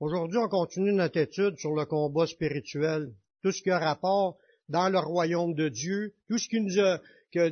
Aujourd'hui, on continue notre étude sur le combat spirituel, tout ce qui a rapport dans le royaume de Dieu, tout ce qui nous a,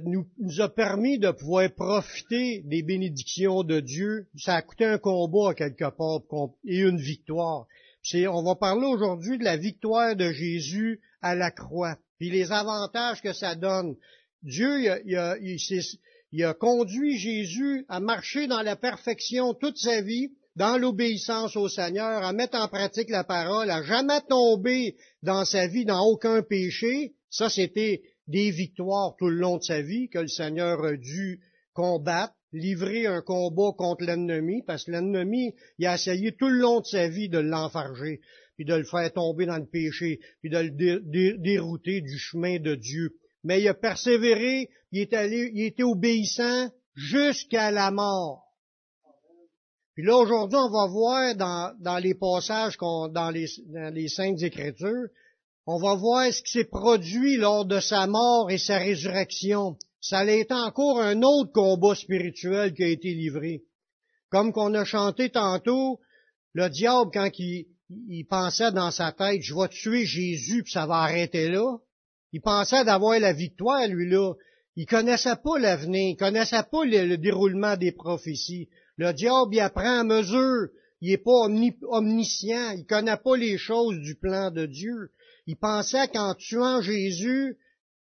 nous, nous a permis de pouvoir profiter des bénédictions de Dieu. Ça a coûté un combat quelque part et une victoire. on va parler aujourd'hui de la victoire de Jésus à la croix, puis les avantages que ça donne. Dieu, a conduit Jésus à marcher dans la perfection toute sa vie, dans l'obéissance au Seigneur, à mettre en pratique la parole, à jamais tomber dans sa vie dans aucun péché. Ça, c'était des victoires tout le long de sa vie que le Seigneur a dû combattre, livrer un combat contre l'ennemi, parce que l'ennemi, il a essayé tout le long de sa vie de l'enfarger, puis de le faire tomber dans le péché, puis de le dérouter du chemin de Dieu. Mais il a persévéré, il est allé, il était obéissant jusqu'à la mort. Puis là, aujourd'hui, on va voir dans, les passages dans les, dans les Saintes Écritures, on va voir ce qui s'est produit lors de sa mort et sa résurrection. Ça a été encore un autre combat spirituel qui a été livré. Comme qu'on a chanté tantôt, le diable, quand il, pensait dans sa tête, je vais tuer Jésus, puis ça va arrêter là, il pensait d'avoir la victoire, lui-là. Il connaissait pas l'avenir, il connaissait pas le déroulement des prophéties. Le diable, il apprend à mesure. Il n'est pas omniscient. Il connaît pas les choses du plan de Dieu. Il pensait qu'en tuant Jésus,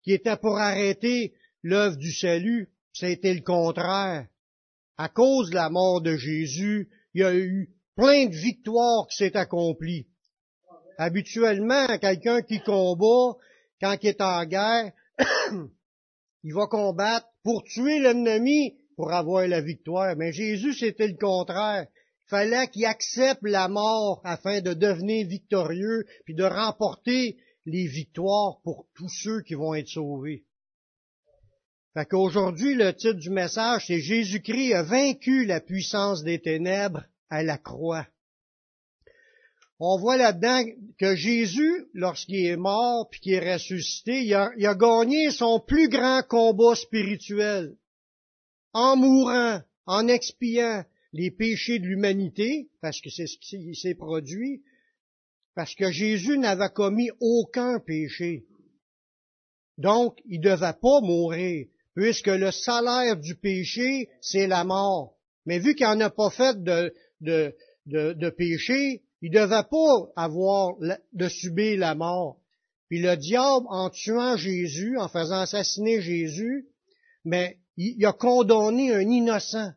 qui était pour arrêter l'œuvre du salut, été le contraire. À cause de la mort de Jésus, il y a eu plein de victoires qui s'est accomplies. Habituellement, quelqu'un qui combat, quand il est en guerre, il va combattre pour tuer l'ennemi, pour avoir la victoire. Mais Jésus, c'était le contraire. Il fallait qu'il accepte la mort afin de devenir victorieux, puis de remporter les victoires pour tous ceux qui vont être sauvés. Fait qu'aujourd'hui, le titre du message, c'est Jésus-Christ a vaincu la puissance des ténèbres à la croix. On voit là-dedans que Jésus, lorsqu'il est mort puis qu'il est ressuscité, il a, il a gagné son plus grand combat spirituel en mourant, en expiant les péchés de l'humanité, parce que c'est ce qui s'est produit, parce que Jésus n'avait commis aucun péché. Donc, il ne devait pas mourir, puisque le salaire du péché, c'est la mort. Mais vu qu'il n'en a pas fait de, péché, il ne devait pas avoir de subir la mort. Puis le diable, en tuant Jésus, en faisant assassiner Jésus, mais il, a condamné un innocent.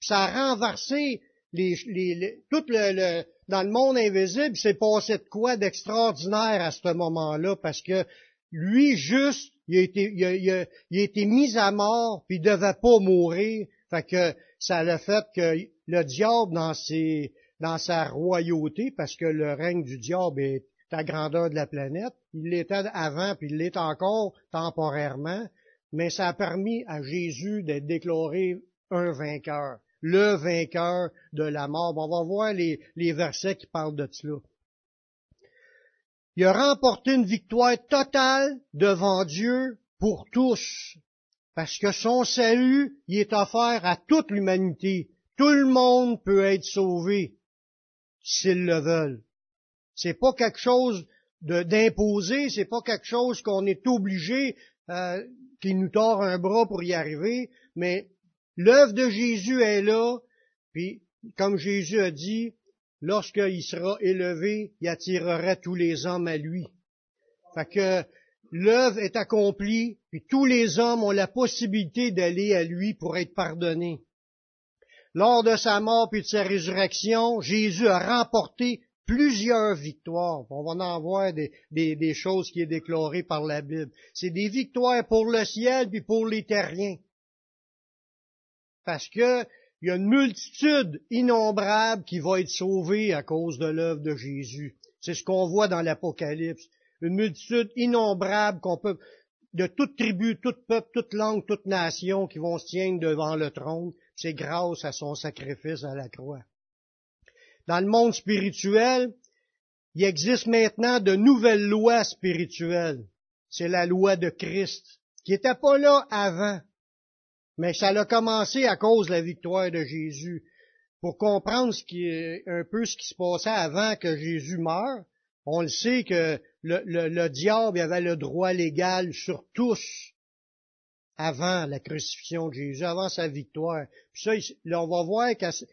ça a renversé les, les, tout le, dans le monde invisible, c'est passé de quoi d'extraordinaire à ce moment-là, parce que lui, juste, il a été, mis à mort, puis il devait pas mourir. Fait que ça a fait que le diable, dans, ses, dans sa royauté, parce que le règne du diable est à grandeur de la planète, il l'était avant, puis il l'est encore temporairement, mais ça a permis à Jésus d'être déclaré un vainqueur, le vainqueur de la mort. on va voir les, versets qui parlent de cela. Il a remporté une victoire totale devant Dieu pour tous, parce que son salut il est offert à toute l'humanité. Tout le monde peut être sauvé s'ils le veulent. C'est pas quelque chose d'imposé, c'est pas quelque chose qu'on est obligé euh, qui nous tord un bras pour y arriver, mais l'œuvre de Jésus est là, puis comme Jésus a dit, lorsqu'il sera élevé, il attirera tous les hommes à lui. Fait que l'œuvre est accomplie, puis tous les hommes ont la possibilité d'aller à lui pour être pardonnés. Lors de sa mort puis de sa résurrection, Jésus a remporté plusieurs victoires. On va en voir des, des, choses qui est déclarées par la Bible. C'est des victoires pour le ciel puis pour les terriens. Parce que il y a une multitude innombrable qui va être sauvée à cause de l'œuvre de Jésus. C'est ce qu'on voit dans l'Apocalypse. Une multitude innombrable qu'on peut, de toute tribu, tout peuple, toute langue, toute nation qui vont se tenir devant le trône. C'est grâce à son sacrifice à la croix. Dans le monde spirituel, il existe maintenant de nouvelles lois spirituelles. C'est la loi de Christ, qui n'était pas là avant. Mais ça a commencé à cause de la victoire de Jésus. pour comprendre ce qui un peu ce qui se passait avant que Jésus meure. On le sait que le diable avait le droit légal sur tous avant la crucifixion de Jésus, avant sa victoire. Puis ça, là, on va voir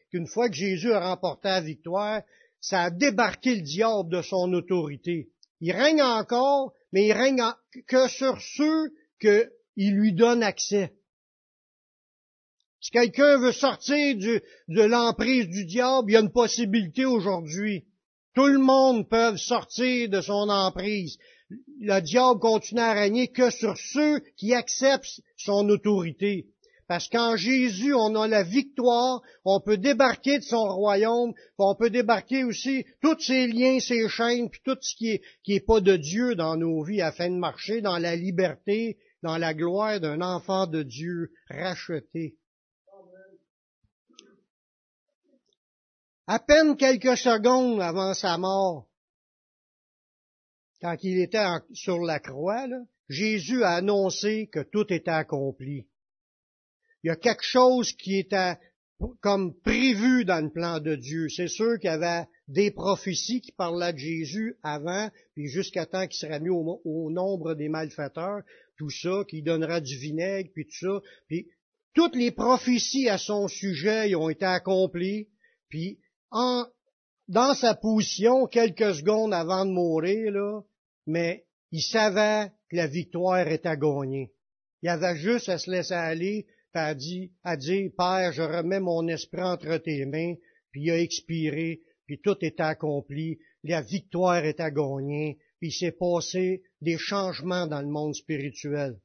qu'une fois que Jésus a remporté la victoire, ça a débarqué le diable de son autorité. Il règne encore, mais il règne que sur ceux qu'il lui donne accès. Si quelqu'un veut sortir de l'emprise du diable, il y a une possibilité aujourd'hui. Tout le monde peut sortir de son emprise. Le diable continue à régner que sur ceux qui acceptent son autorité. Parce qu'en Jésus, on a la victoire, on peut débarquer de son royaume, on peut débarquer aussi tous ses liens, ses chaînes, puis tout ce qui est, qui est pas de Dieu dans nos vies afin de marcher dans la liberté, dans la gloire d'un enfant de Dieu racheté. À peine quelques secondes avant sa mort, quand il était sur la croix, Jésus a annoncé que tout était accompli. Il y a quelque chose qui était comme prévu dans le plan de Dieu. C'est sûr qu'il y avait des prophéties qui parlaient de Jésus avant, puis jusqu'à temps qu'il sera mis au, nombre des malfaiteurs, tout ça, qu'il donnera du vinaigre, puis tout ça. Puis toutes les prophéties à son sujet ont été accomplies, puis dans sa position quelques secondes avant de mourir, là, mais il savait que la victoire était gagnée. Il avait juste à se laisser aller, puis à dire, à Père, je remets mon esprit entre tes mains, puis il a expiré, puis tout était accompli, la victoire était gagnée, puis il s'est passé des changements dans le monde spirituel.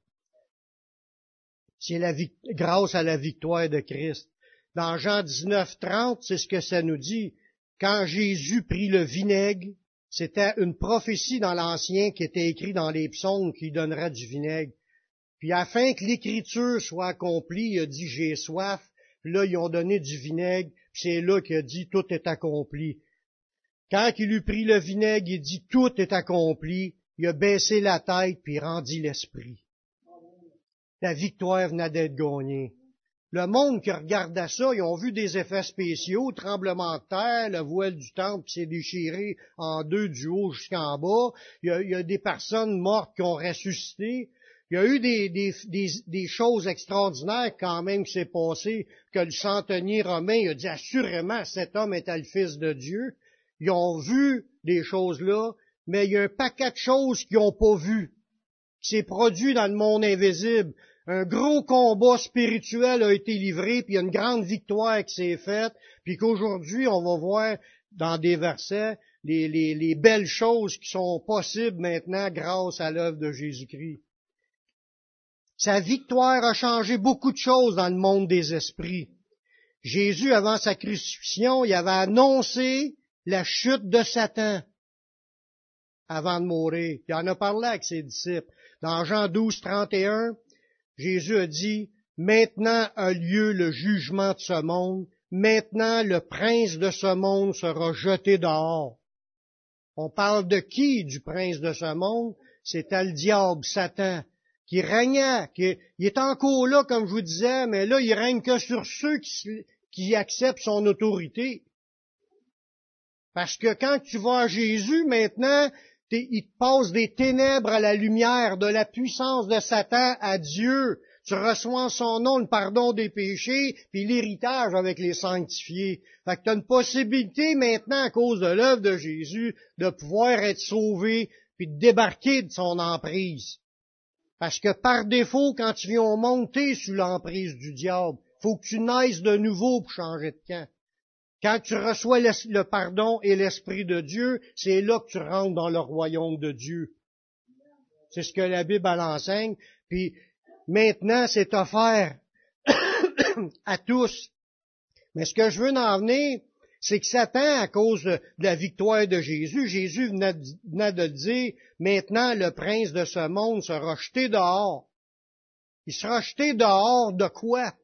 C'est la grâce à la victoire de Christ. Dans Jean 19, 30, c'est ce que ça nous dit. Quand Jésus prit le vinaigre, c'était une prophétie dans l'Ancien qui était écrite dans les psaumes qui donnera du vinaigre. Puis afin que l'écriture soit accomplie, il a dit j'ai soif. Puis là, ils ont donné du vinaigre. Puis c'est là qu'il a dit tout est accompli. Quand il eut pris le vinaigre, il dit tout est accompli. Il a baissé la tête puis rendit l'esprit. La victoire venait d'être gagnée. Le monde qui regardait ça, ils ont vu des effets spéciaux, tremblement de terre, le voile du temple qui s'est déchiré en deux du haut jusqu'en bas. Il y, a, des personnes mortes qui ont ressuscité. Il y a eu des, choses extraordinaires quand même qui s'est passé, que le centenier romain a dit assurément cet homme était le Fils de Dieu. Ils ont vu des choses là, mais il y a un paquet de choses qu'ils n'ont pas vues, qui s'est produit dans le monde invisible un gros combat spirituel a été livré, puis il y a une grande victoire qui s'est faite, puis qu'aujourd'hui, on va voir dans des versets les, les, belles choses qui sont possibles maintenant grâce à l'œuvre de Jésus-Christ. Sa victoire a changé beaucoup de choses dans le monde des esprits. Jésus, avant sa crucifixion, il avait annoncé la chute de Satan avant de mourir. Il en a parlé avec ses disciples. Dans Jean 12, 31, Jésus a dit, maintenant a lieu le jugement de ce monde, maintenant le prince de ce monde sera jeté dehors. On parle de qui du prince de ce monde? C'était le diable, Satan, qui régnait, qui il est encore là, comme je vous disais, mais là, il règne que sur ceux qui, acceptent son autorité. Parce que quand tu à Jésus, maintenant, il te passe des ténèbres à la lumière, de la puissance de Satan à Dieu. Tu reçois en son nom le pardon des péchés, puis l'héritage avec les sanctifiés. Fait que tu as une possibilité maintenant, à cause de l'œuvre de Jésus, de pouvoir être sauvé, puis de débarquer de son emprise. Parce que par défaut, quand tu viens t'es sous l'emprise du diable. Faut que tu naisses de nouveau pour changer de camp. Quand tu reçois le pardon et l'Esprit de Dieu, c'est là que tu rentres dans le royaume de Dieu. C'est ce que la Bible enseigne. Puis maintenant, c'est offert à tous. Mais ce que je veux en venir, c'est que Satan, à cause de la victoire de Jésus, Jésus venait de dire, maintenant le prince de ce monde sera jeté dehors. Il sera jeté dehors de quoi?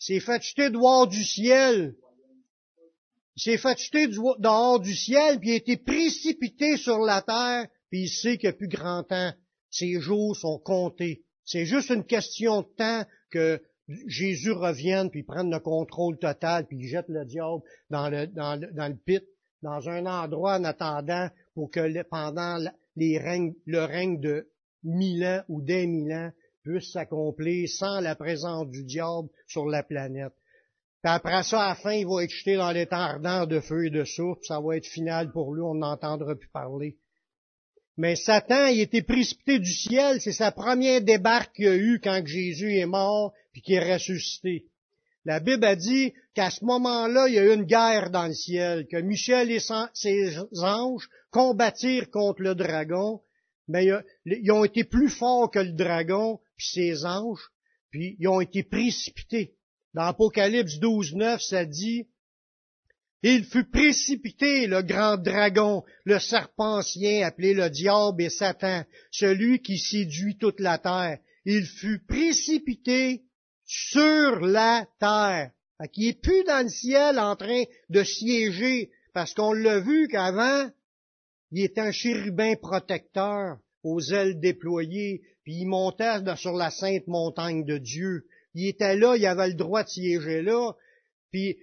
Il s'est fait jeter dehors du ciel il s'est fait jeter dehors du ciel, puis il a été précipité sur la terre, puis il sait qu'il n'y a plus grand temps. Ses jours sont comptés. C'est juste une question de temps que Jésus revienne, puis prenne le contrôle total, puis il jette le diable dans le, pit, dans un endroit en attendant pour que pendant les règnes, le règne de mille ans ou des mille ans puisse s'accomplir sans la présence du diable sur la planète. Puis après ça, à la fin, il va être jeté dans l'étang ardent de feu et de soufre, ça va être final pour lui, on n'entendra plus parler. Mais Satan, il était précipité du ciel, c'est sa première débarque qu'il a eu quand Jésus est mort, puis qu'il est ressuscité. La Bible a dit qu'à ce moment-là, il y a eu une guerre dans le ciel, que Michel et ses anges combattirent contre le dragon, mais ils ont été plus forts que le dragon, puis ses anges, puis ils ont été précipités. Dans Apocalypse 12, 9, ça dit, il fut précipité, le grand dragon, le serpent ancien appelé le diable et Satan, celui qui séduit toute la terre. Il fut précipité sur la terre. Qui est plus dans le ciel en train de siéger, parce qu'on l'a vu qu'avant, il était un chérubin protecteur aux ailes déployées, puis il montait sur la sainte montagne de Dieu. Il était là, il avait le droit de siéger là, puis,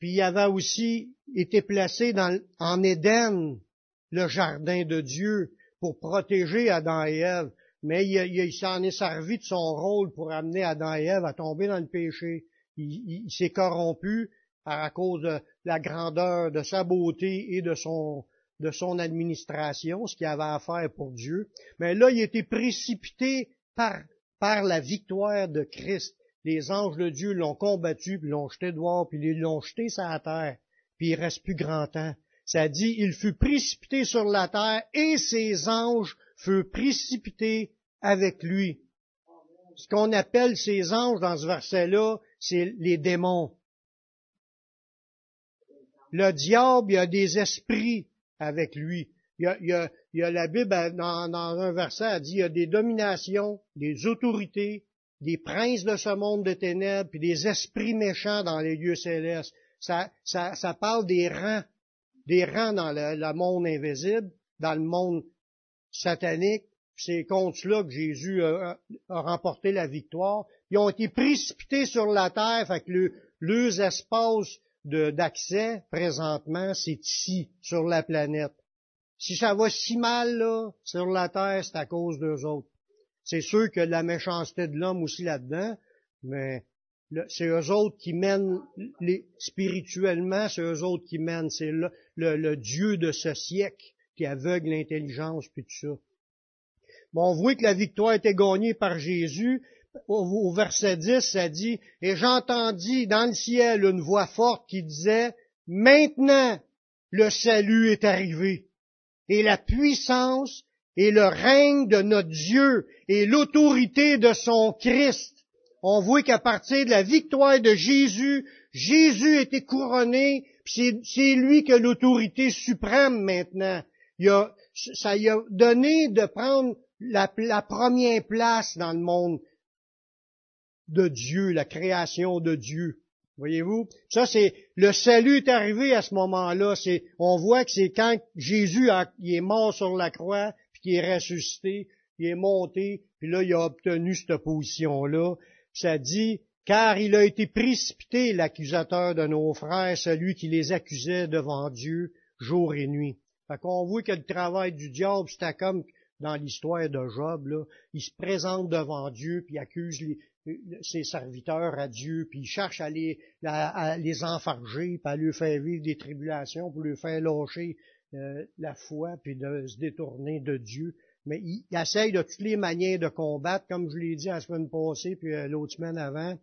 il avait aussi été placé en Éden, le jardin de Dieu, pour protéger Adam et Ève. Mais il, s'en est servi de son rôle pour amener Adam et Ève à tomber dans le péché. Il, s'est corrompu à cause de la grandeur de sa beauté et de son, administration, ce qu'il avait à faire pour Dieu. Mais là, il a été précipité par la victoire de Christ. Les anges de Dieu l'ont combattu, puis l'ont jeté dehors, puis ils l'ont jeté sur la terre, puis il reste plus grand temps. Ça dit, il fut précipité sur la terre, et ses anges furent précipités avec lui. Ce qu'on appelle ces anges dans ce verset-là, c'est les démons. Le diable, il a des esprits avec lui. Il y a, il y a, la Bible, dans, un verset, a dit, il y a des dominations, des autorités, des princes de ce monde de ténèbres, puis des esprits méchants dans les lieux célestes. Ça, ça, ça parle des rangs, des rangs dans le, monde invisible, dans le monde satanique. C'est contre cela que Jésus a, remporté la victoire. Ils ont été précipités sur la terre, fait que le, leurs espaces d'accès présentement, c'est ici, sur la planète. Si ça va si mal là, sur la terre, c'est à cause d'eux autres. C'est sûr que la méchanceté de l'homme aussi là-dedans, mais c'est eux autres qui mènent les, spirituellement, c'est eux autres qui mènent. C'est le, Dieu de ce siècle qui aveugle l'intelligence puis tout ça. Bon, on voit que la victoire était gagnée par Jésus. Au, au verset 10, ça dit, Et j'entendis dans le ciel une voix forte qui disait, Maintenant le salut est arrivé, et la puissance et le règne de notre Dieu et l'autorité de son Christ. On voit qu'à partir de la victoire de Jésus, Jésus était couronné, c'est lui qui a l'autorité suprême maintenant. Ça lui a donné de prendre la, première place dans le monde de Dieu, la création de Dieu. Voyez-vous? Ça, c'est, le salut est arrivé à ce moment-là. On voit que c'est quand Jésus est mort sur la croix, puis qu'il est ressuscité, il est monté, puis là, il a obtenu cette position-là. Ça dit, car il a été précipité, l'accusateur de nos frères, celui qui les accusait devant Dieu jour et nuit. Fait qu'on voit que le travail du diable, c'était comme dans l'histoire de Job, là. Il se présente devant Dieu, puis accuse ses serviteurs à Dieu, puis il cherche à les, à, les enfarger, puis à lui faire vivre des tribulations, pour lui faire lâcher euh, la foi, puis de se détourner de Dieu. Mais il, essaye de toutes les manières de combattre, comme je l'ai dit la semaine passée, puis euh, l'autre semaine avant.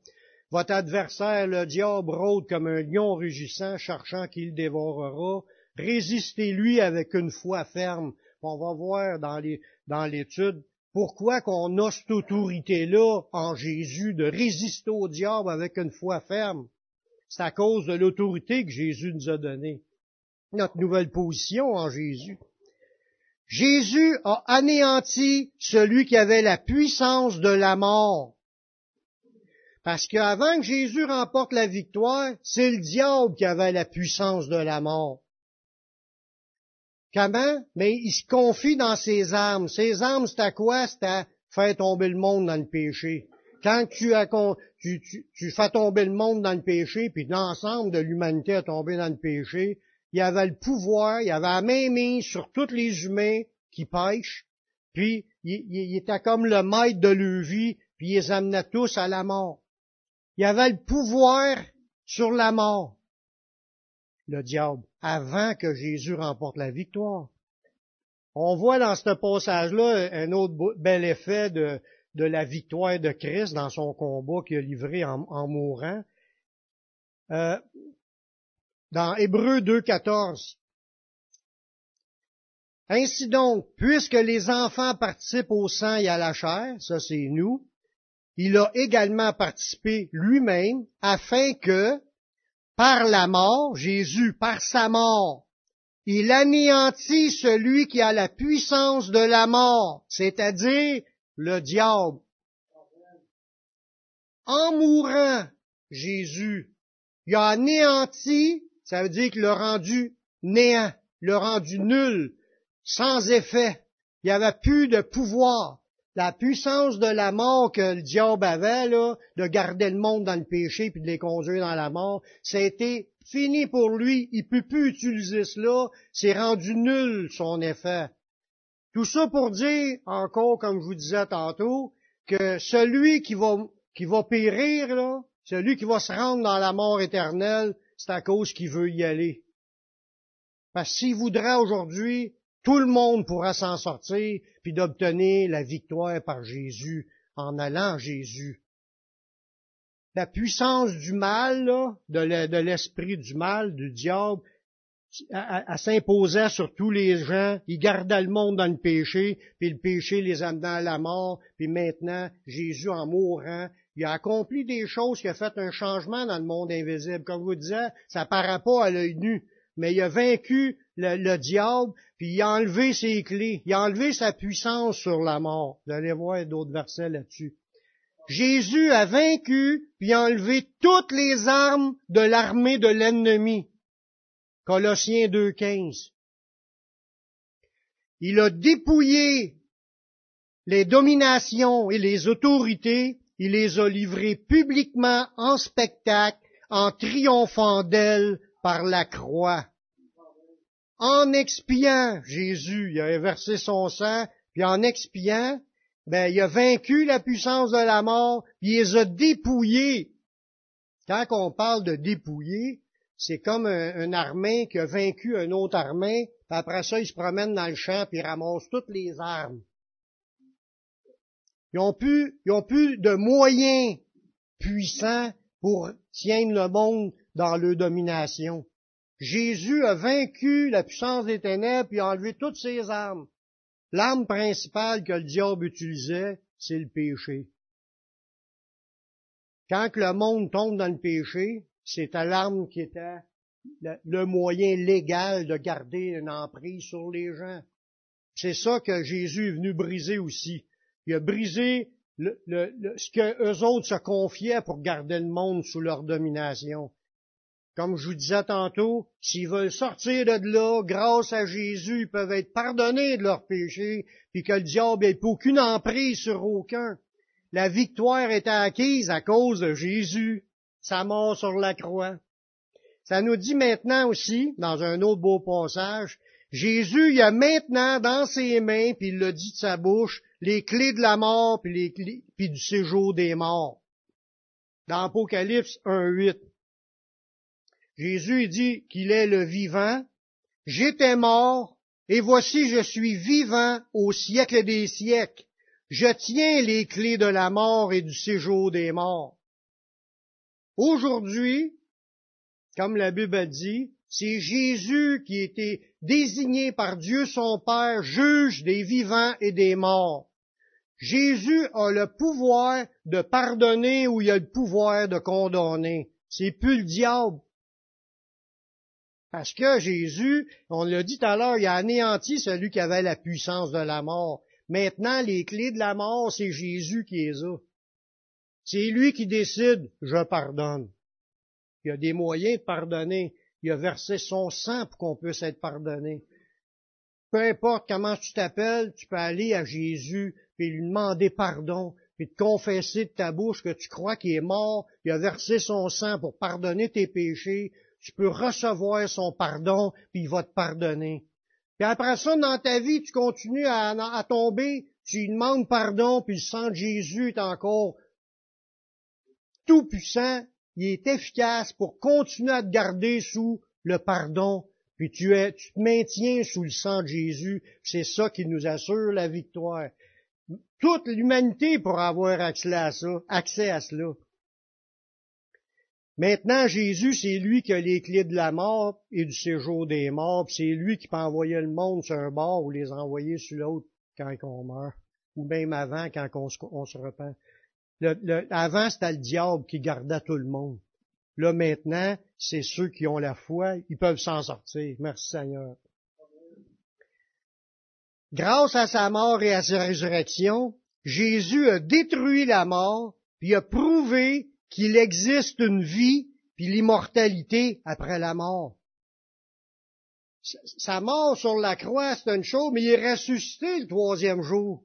Votre adversaire, le diable, rôde comme un lion rugissant, cherchant qu'il dévorera. Résistez-lui avec une foi ferme. On va voir dans l'étude pourquoi qu'on a cette autorité-là en Jésus de résister au diable avec une foi ferme. C'est à cause de l'autorité que Jésus nous a donnée notre nouvelle position en Jésus. Jésus a anéanti celui qui avait la puissance de la mort. Parce qu'avant que Jésus remporte la victoire, c'est le diable qui avait la puissance de la mort. Comment? Mais il se confie dans ses armes. Ses armes, c'est à quoi? C'est à faire tomber le monde dans le péché. Quand tu, as, tu, tu, fais tomber le monde dans le péché, puis l'ensemble de l'humanité a tombé dans le péché, il avait le pouvoir, il avait la main mise sur tous les humains qui pêchent, puis il, était comme le maître de leur vie, puis il les amenait tous à la mort. Il avait le pouvoir sur la mort, le diable, avant que Jésus remporte la victoire. On voit dans ce passage-là un autre bel effet de, de la victoire de Christ dans son combat qu'il a livré en, mourant. Euh, dans Hébreu 2.14. Ainsi donc, puisque les enfants participent au sang et à la chair, ça c'est nous, il a également participé lui-même afin que, par la mort, Jésus, par sa mort, il anéantit celui qui a la puissance de la mort, c'est-à-dire le diable. En mourant, Jésus, il a anéanti, ça veut dire qu'il l'a rendu néant, l'a rendu nul, sans effet. Il n'y avait plus de pouvoir. La puissance de la mort que le diable avait, là, de garder le monde dans le péché puis de les conduire dans la mort, c'était fini pour lui. Il peut plus utiliser cela. C'est rendu nul son effet. Tout ça pour dire, encore, comme je vous disais tantôt, que celui qui va, qui va périr, là, celui qui va se rendre dans la mort éternelle, c'est à cause qu'il veut y aller. Parce s'il voudrait aujourd'hui, tout le monde pourra s'en sortir, puis d'obtenir la victoire par Jésus, en allant à Jésus. La puissance du mal, de l'esprit du mal, du diable, elle, s'imposait sur tous les gens, il gardait le monde dans le péché, puis le péché les amenait à la mort, puis maintenant, Jésus en mourant, il a accompli des choses qui a fait un changement dans le monde invisible. Comme vous disais, ça paraît pas à l'œil nu, mais il a vaincu le, diable, puis il a enlevé ses clés, il a enlevé sa puissance sur la mort. Vous allez voir d'autres versets là-dessus. Jésus a vaincu, puis a enlevé toutes les armes de l'armée de l'ennemi. Colossiens 2.15. Il a dépouillé les dominations et les autorités, il les a livrées publiquement en spectacle, en triomphant d'elles par la croix. En expiant, Jésus, il a versé son sang, puis en expiant, ben, il a vaincu la puissance de la mort, puis il les a dépouillés. Quand on parle de dépouiller, c'est comme un, armée qui a vaincu une autre armée, puis après ça, il se promène dans le champ, puis il ramasse toutes les armes. Ils ont plus, de moyens puissants pour tiendre le monde dans leur domination. Jésus a vaincu la puissance des ténèbres et a enlevé toutes ses armes. L'arme principale que le diable utilisait, c'est le péché. Quand le monde tombe dans le péché, c'est l'arme qui était le, moyen légal de garder une emprise sur les gens. C'est ça que Jésus est venu briser aussi. Il a brisé le, ce que eux autres se confiaient pour garder le monde sous leur domination. Comme je vous disais tantôt, s'ils veulent sortir de là, grâce à Jésus, ils peuvent être pardonnés de leurs péchés, puis que le diable n'ait aucune emprise sur aucun. La victoire est acquise à cause de Jésus sa mort sur la croix. Ça nous dit maintenant aussi, dans un autre beau passage, Jésus, il a maintenant dans ses mains, puis il l'a dit de sa bouche, les clés de la mort, puis, les clés, puis du séjour des morts. Dans Apocalypse 1.8, Jésus dit qu'il est le vivant. J'étais mort, et voici je suis vivant au siècle des siècles. Je tiens les clés de la mort et du séjour des morts. Aujourd'hui, comme la Bible dit, c'est Jésus qui été désigné par Dieu son Père juge des vivants et des morts. Jésus a le pouvoir de pardonner ou il a le pouvoir de condamner. C'est plus le diable. Parce que Jésus, on l'a dit tout à l'heure, il a anéanti celui qui avait la puissance de la mort. Maintenant, les clés de la mort, c'est Jésus qui les a. C'est lui qui décide, je pardonne. Il y a des moyens de pardonner. Il a versé son sang pour qu'on puisse être pardonné. Peu importe comment tu t'appelles, tu peux aller à Jésus et lui demander pardon, puis de confesser de ta bouche que tu crois qu'il est mort, il a versé son sang pour pardonner tes péchés, tu peux recevoir son pardon, puis il va te pardonner. Puis après ça, dans ta vie, tu continues à, tomber, tu lui demandes pardon, puis le sang de Jésus est encore tout puissant, il est efficace pour continuer à te garder sous le pardon, puis tu, es, tu te maintiens sous le sang de Jésus. C'est ça qui nous assure la victoire. Toute l'humanité pourra avoir accès à ça, accès à cela. Maintenant, Jésus, c'est lui qui a les clés de la mort et du séjour des morts, c'est lui qui peut envoyer le monde sur un bord ou les envoyer sur l'autre quand on meurt, ou même avant quand on se, repent. Avant, c'était le diable qui gardait tout le monde. Là, maintenant, c'est ceux qui ont la foi, ils peuvent s'en sortir. Merci Seigneur. Grâce à sa mort et à sa résurrection, Jésus a détruit la mort, puis a prouvé qu'il existe une vie puis l'immortalité après la mort. Sa mort sur la croix, c'est une chose, mais il est ressuscité le troisième jour.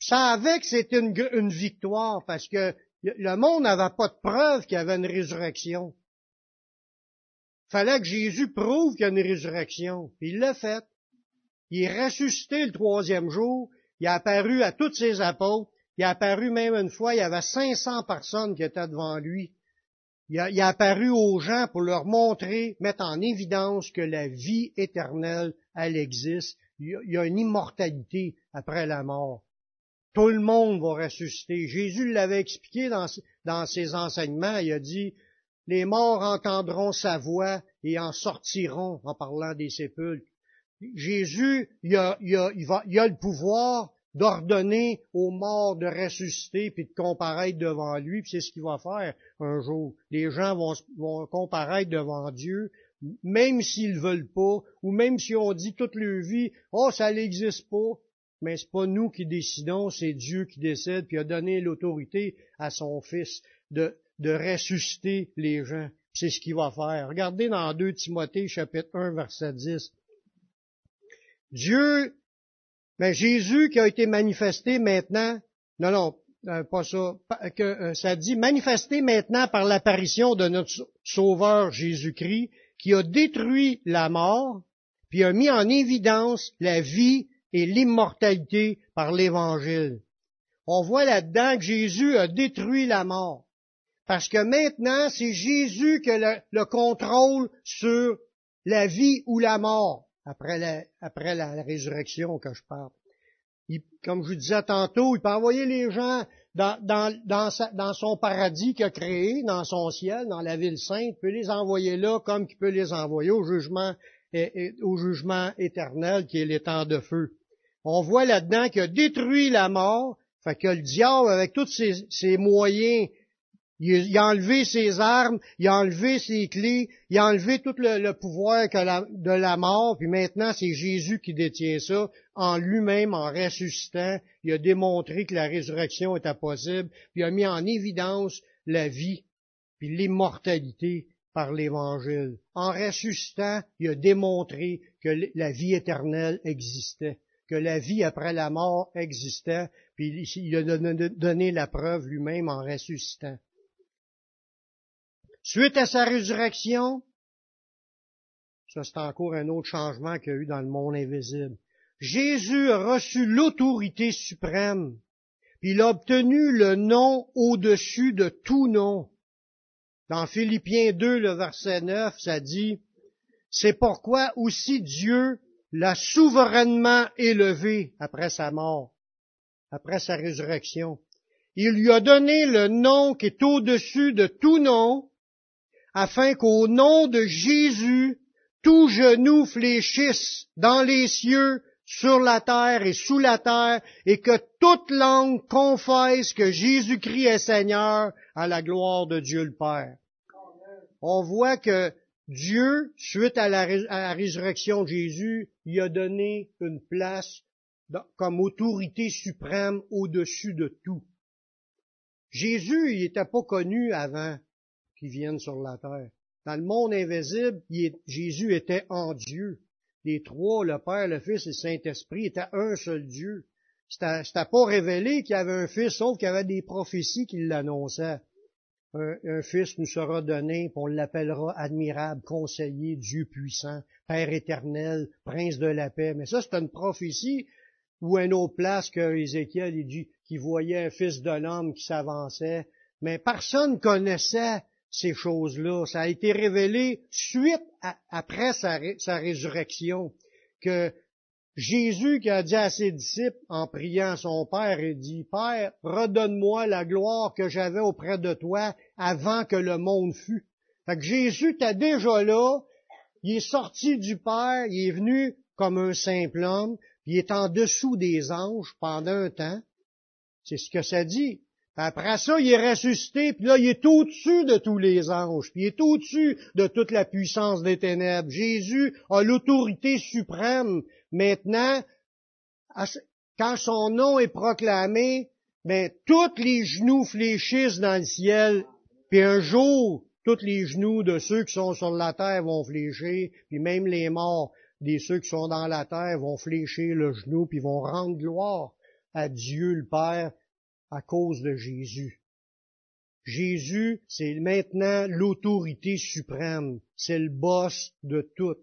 Ça avec, c'est une, une, victoire, parce que le monde n'avait pas de preuve qu'il y avait une résurrection. Fallait que Jésus prouve qu'il y a une résurrection. Il l'a fait. Il est ressuscité le troisième jour. Il a apparu à tous ses apôtres. Il a apparu même une fois, il y avait 500 personnes qui étaient devant lui. Il a, apparu aux gens pour leur montrer, mettre en évidence que la vie éternelle, elle existe. Il y a une immortalité après la mort. Tout le monde va ressusciter. Jésus l'avait expliqué dans, ses enseignements. Il a dit, les morts entendront sa voix et en sortiront en parlant des sépulcres. Jésus, il a, le pouvoir d'ordonner aux morts de ressusciter puis de comparaître devant lui, puis c'est ce qu'il va faire un jour. Les gens vont, vont comparaître devant Dieu, même s'ils veulent pas, ou même si on dit toute leur vie, oh, ça n'existe pas, mais c'est pas nous qui décidons, c'est Dieu qui décide, puis a donné l'autorité à son Fils de, de ressusciter les gens. C'est ce qu'il va faire. Regardez dans 2 Timothée chapitre 1 verset 10. Dieu mais Jésus qui a été manifesté maintenant, non, non, euh, pas ça, que euh, ça dit manifesté maintenant par l'apparition de notre Sauveur Jésus-Christ, qui a détruit la mort, puis a mis en évidence la vie et l'immortalité par l'Évangile. On voit là-dedans que Jésus a détruit la mort. Parce que maintenant, c'est Jésus qui a le, le contrôle sur la vie ou la mort après la, résurrection que je parle. comme je vous disais tantôt, il peut envoyer les gens dans, son paradis qu'il a créé, dans son ciel, dans la ville sainte, il peut les envoyer là comme qu'il peut les envoyer au jugement, au jugement éternel qui est l'étang de feu. On voit là-dedans qu'il a détruit la mort, fait que le diable, avec tous ses, moyens il, a enlevé ses armes, il a enlevé ses clés, il a enlevé tout le, pouvoir de la mort, puis maintenant c'est Jésus qui détient ça en lui-même, en ressuscitant. Il a démontré que la résurrection était possible, puis il a mis en évidence la vie, puis l'immortalité par l'Évangile. En ressuscitant, il a démontré que la vie éternelle existait, que la vie après la mort existait, puis il a donné la preuve lui-même en ressuscitant. Suite à sa résurrection, ça c'est encore un autre changement qu'il y a eu dans le monde invisible. Jésus a reçu l'autorité suprême, puis il a obtenu le nom au-dessus de tout nom. Dans Philippiens 2, le verset 9, ça dit, C'est pourquoi aussi Dieu l'a souverainement élevé après sa mort, après sa résurrection. Il lui a donné le nom qui est au-dessus de tout nom, afin qu'au nom de Jésus, tout genou fléchisse dans les cieux, sur la terre et sous la terre, et que toute langue confesse que Jésus-Christ est Seigneur à la gloire de Dieu le Père. On voit que Dieu, suite à la, résurrection de Jésus, il a donné une place comme autorité suprême au-dessus de tout. Jésus, il n'était pas connu avant qui viennent sur la terre. Dans le monde invisible, Jésus était en Dieu. Les trois, le Père, le Fils et le Saint-Esprit, étaient un seul Dieu. c'était pas révélé qu'il y avait un fils, sauf qu'il y avait des prophéties qui l'annonçaient. Un, fils nous sera donné, on l'appellera admirable, conseiller, Dieu puissant, Père éternel, prince de la paix. Mais ça, c'est une prophétie ou une autre place que Ézéchiel il dit qu'il voyait un fils de l'homme qui s'avançait. Mais personne connaissait ces choses-là. Ça a été révélé suite après sa, sa résurrection que Jésus qui a dit à ses disciples en priant son Père, il dit, Père, redonne-moi la gloire que j'avais auprès de toi avant que le monde fût. Fait que Jésus était déjà là, il est sorti du Père, il est venu comme un simple homme, puis il est en dessous des anges pendant un temps. C'est ce que ça dit. Après ça, il est ressuscité, puis là, il est au-dessus de tous les anges, puis il est au-dessus de toute la puissance des ténèbres. Jésus a l'autorité suprême Maintenant, quand son nom est proclamé, ben, tous les genoux fléchissent dans le ciel, puis un jour, tous les genoux de ceux qui sont sur la terre vont fléchir, puis même les morts des ceux qui sont dans la terre vont fléchir le genou, puis vont rendre gloire à Dieu le Père à cause de Jésus. Jésus, c'est maintenant l'autorité suprême, c'est le boss de tout.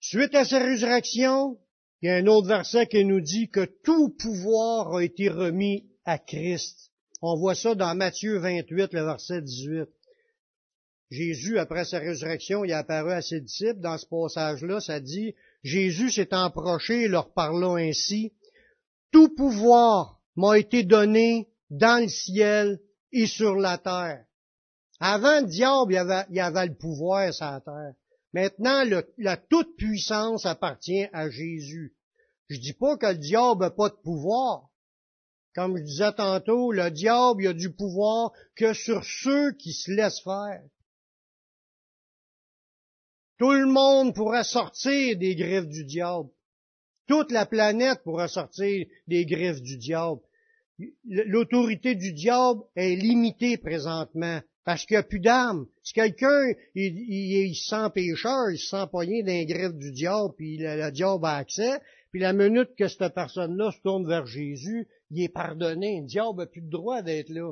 Suite à sa résurrection, il y a un autre verset qui nous dit que tout pouvoir a été remis à Christ. On voit ça dans Matthieu 28, le verset 18. Jésus, après sa résurrection, il a apparu à ses disciples. Dans ce passage-là, ça dit, Jésus s'est approché et leur parla ainsi, Tout pouvoir m'a été donné dans le ciel et sur la terre. Avant le diable, il y avait, il avait le pouvoir sur la terre. Maintenant, la toute-puissance appartient à Jésus. Je dis pas que le diable n'a pas de pouvoir. Comme je disais tantôt, le diable a du pouvoir que sur ceux qui se laissent faire. Tout le monde pourrait sortir des griffes du diable. Toute la planète pourrait sortir des griffes du diable. L'autorité du diable est limitée présentement parce qu'il n'y a plus d'âme. Si quelqu'un, il, se sent pécheur, il se sent poigné d'un griffe du diable, puis le, diable a accès, puis la minute que cette personne-là se tourne vers Jésus, il est pardonné. Le diable n'a plus de droit d'être là.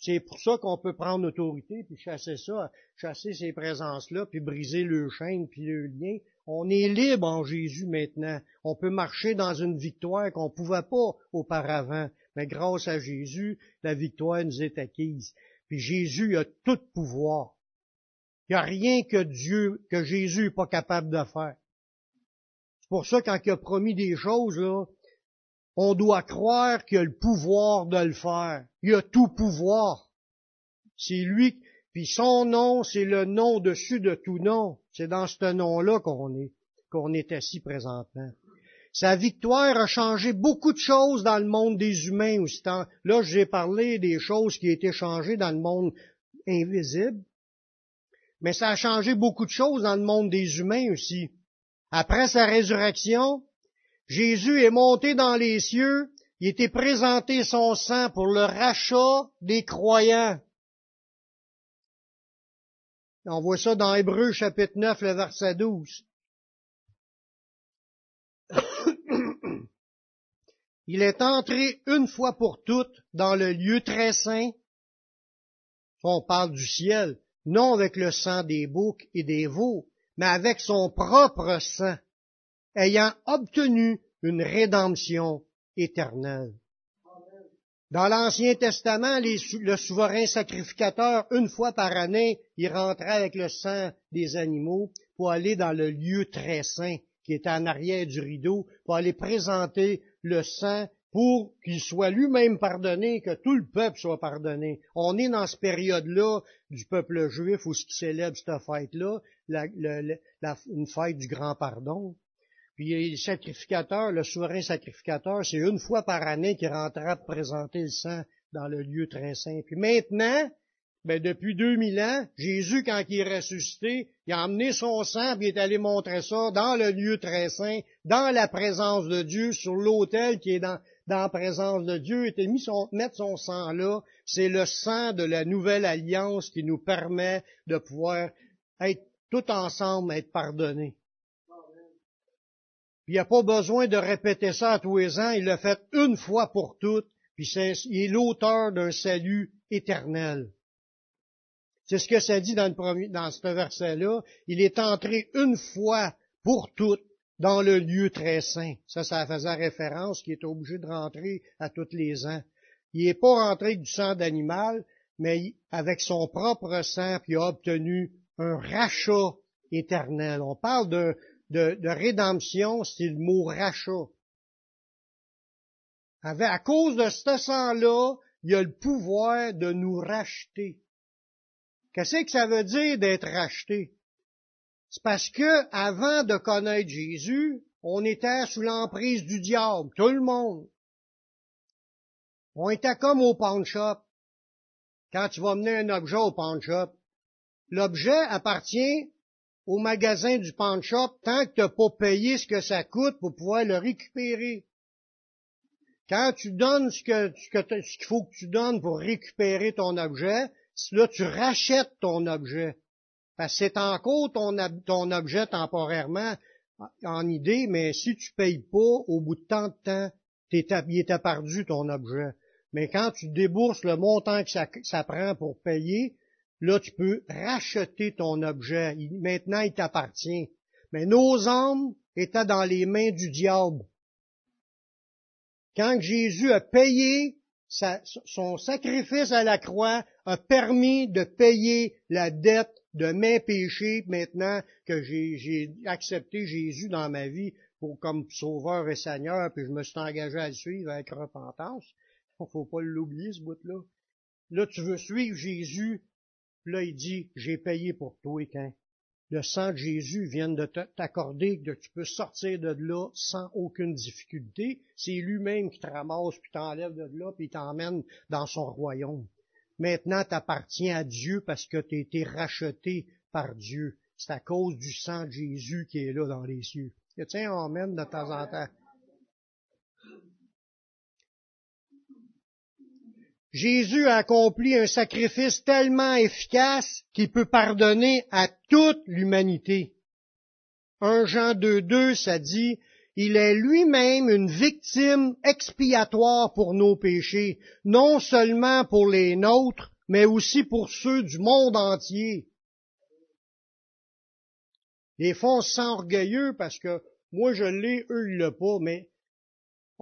C'est pour ça qu'on peut prendre autorité, puis chasser ça, chasser ces présences-là, puis briser le chaîne, puis le lien. On est libre en Jésus maintenant. On peut marcher dans une victoire qu'on ne pouvait pas auparavant. Mais grâce à Jésus, la victoire nous est acquise. Puis Jésus a tout pouvoir. Il n'y a rien que Dieu, que Jésus n'est pas capable de faire. C'est pour ça, quand il a promis des choses, là, on doit croire qu'il a le pouvoir de le faire. Il a tout pouvoir. C'est lui, puis son nom, c'est le nom dessus de tout nom. C'est dans ce nom-là qu'on est, qu'on est assis présentement. Sa victoire a changé beaucoup de choses dans le monde des humains aussi. Là, j'ai parlé des choses qui étaient changées dans le monde invisible, mais ça a changé beaucoup de choses dans le monde des humains aussi. Après sa résurrection, Jésus est monté dans les cieux, il était présenté son sang pour le rachat des croyants. On voit ça dans Hébreu chapitre 9, le verset 12. Il est entré une fois pour toutes dans le lieu très saint. On parle du ciel, non avec le sang des boucs et des veaux, mais avec son propre sang, ayant obtenu une rédemption éternelle. Dans l'Ancien Testament, le souverain sacrificateur, une fois par année, il rentrait avec le sang des animaux pour aller dans le lieu très saint qui était en arrière du rideau, pour aller présenter le sang pour qu'il soit lui-même pardonné, que tout le peuple soit pardonné. On est dans cette période-là du peuple juif où ce qui célèbre cette fête-là, une fête du grand pardon. Puis le sacrificateur, le souverain sacrificateur, c'est une fois par année qu'il rentrera pour présenter le sang dans le lieu très saint. Puis maintenant, ben depuis 2000 ans, Jésus, quand il est ressuscité, il a emmené son sang, puis il est allé montrer ça dans le lieu très saint, dans la présence de Dieu, sur l'autel qui est dans, la présence de Dieu. A mis son, mettre son sang là. C'est le sang de la nouvelle alliance qui nous permet de pouvoir être tout ensemble, être pardonnés. Il n'y a pas besoin de répéter ça à tous les ans, il l'a fait une fois pour toutes, puis il est l'auteur d'un salut éternel. C'est ce que ça dit dans, ce verset-là. Il est entré une fois pour toutes dans le lieu très saint. Ça, ça faisait référence qu'il est obligé de rentrer à tous les ans. Il n'est pas rentré du sang d'animal, mais avec son propre sang, puis il a obtenu un rachat éternel. On parle de, de, de rédemption, c'est le mot rachat. à cause de ce sang-là, il a le pouvoir de nous racheter. Qu'est-ce que ça veut dire d'être racheté? C'est parce que, avant de connaître Jésus, on était sous l'emprise du diable, tout le monde. On était comme au pawn shop. Quand tu vas mener un objet au pawn shop, l'objet appartient au magasin du pawn shop tant que tu n'as pas payé ce que ça coûte pour pouvoir le récupérer. Quand tu donnes ce qu'il faut que tu donnes pour récupérer ton objet, là, tu rachètes ton objet. Parce que c'est encore ton, ton objet temporairement en idée, mais si tu payes pas, au bout de tant de temps, il était perdu ton objet. Mais quand tu débourses le montant que ça prend pour payer, là, tu peux racheter ton objet. maintenant, il t'appartient. Mais nos âmes étaient dans les mains du diable. Quand Jésus a payé son sacrifice à la croix a permis de payer la dette de mes péchés maintenant que j'ai accepté Jésus dans ma vie pour, comme sauveur et seigneur, puis je me suis engagé à le suivre avec repentance. Faut pas l'oublier, ce bout-là. Là, tu veux suivre Jésus, là, il dit, j'ai payé pour toi, quand le sang de Jésus vient de t'accorder que tu peux sortir de là sans aucune difficulté. C'est lui-même qui te ramasse, puis t'enlève de là, puis t'emmène dans son royaume. Maintenant, t'appartiens à Dieu parce que tu as été racheté par Dieu. C'est à cause du sang de Jésus qui est là dans les cieux. Et tiens, on emmène de temps en temps. Jésus a accompli un sacrifice tellement efficace qu'il peut pardonner à toute l'humanité. Un Jean 2.2, ça dit, il est lui-même une victime expiatoire pour nos péchés, non seulement pour les nôtres, mais aussi pour ceux du monde entier. Les fois, on orgueilleux parce que moi je l'ai, eux ils l'ont pas, mais